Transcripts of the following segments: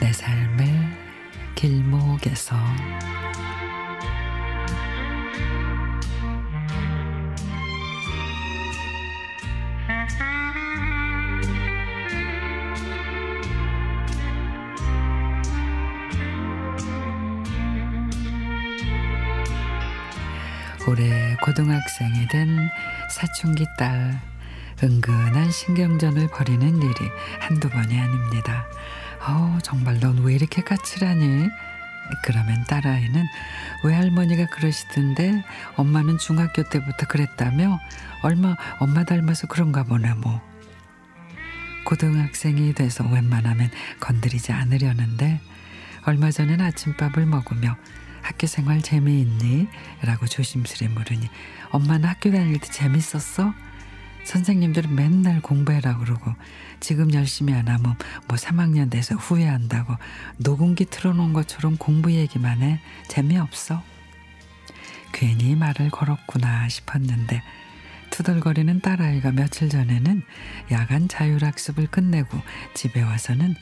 내 삶의 길목에서 올해 고등학생이 된 사춘기 딸 은근한 신경전을 벌이는 일이 한두 번이 아닙니다. 어, 정말 넌 왜 이렇게 까칠하니? 그러면 딸아이는 외할머니가 그러시던데 엄마는 중학교 때부터 그랬다며 얼마 엄마 닮아서 그런가 보네 뭐. 고등학생이 돼서 웬만하면 건드리지 않으려는데 얼마 전엔 아침밥을 먹으며 학교 생활 재미있니? 라고 조심스레 물으니 엄마는 학교 다닐 때 재밌었어? 선생님들은 맨날 공부해라 그러고 지금 열심히 안 하면 뭐 3학년 돼서 후회한다고 녹음기 틀어놓은 것처럼 공부 얘기만 해 재미없어. 괜히 말을 걸었구나 싶었는데 투덜거리는 딸아이가 며칠 전에는 야간 자율학습을 끝내고 집에 와서는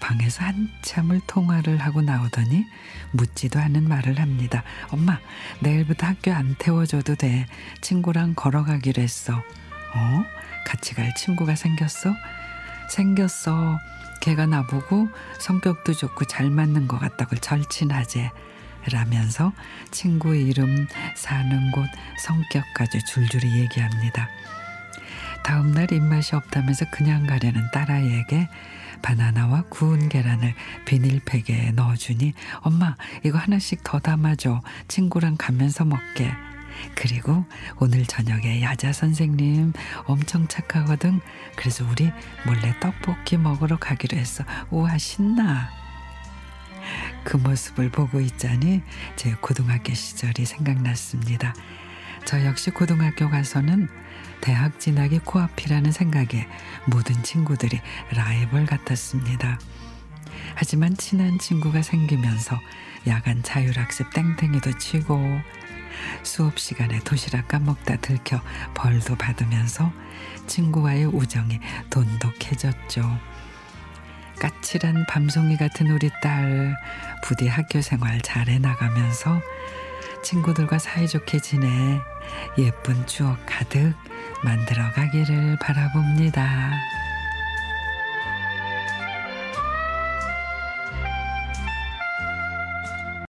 방에서 한참을 통화를 하고 나오더니 묻지도 않은 말을 합니다. 엄마, 내일부터 학교 안 태워줘도 돼. 친구랑 걸어가기로 했어. 어? 같이 갈 친구가 생겼어? 생겼어. 걔가 나보고 성격도 좋고 잘 맞는 것 같다고 절친하재. 라면서 친구 이름, 사는 곳, 성격까지 줄줄이 얘기합니다. 다음날 입맛이 없다면서 그냥 가려는 딸아이에게 바나나와 구운 계란을 비닐팩에 넣어주니 엄마 이거 하나씩 더 담아줘. 친구랑 가면서 먹게. 그리고 오늘 저녁에 야자 선생님 엄청 착하거든. 그래서 우리 몰래 떡볶이 먹으러 가기로 했어. 우와 신나 그 모습을 보고 있자니 제 고등학교 시절이 생각났습니다. 저 역시 고등학교 가서는 대학 진학이 코앞이라는 생각에 모든 친구들이 라이벌 같았습니다. 하지만 친한 친구가 생기면서 야간 자율학습 땡땡이도 치고 수업 시간에 도시락 까먹다 들켜 벌도 받으면서 친구와의 우정이 돈독해졌죠. 까칠한 밤송이 같은 우리 딸 부디 학교 생활 잘해 나가면서 친구들과 사이좋게 지내 예쁜 추억 가득 만들어 가기를 바라봅니다.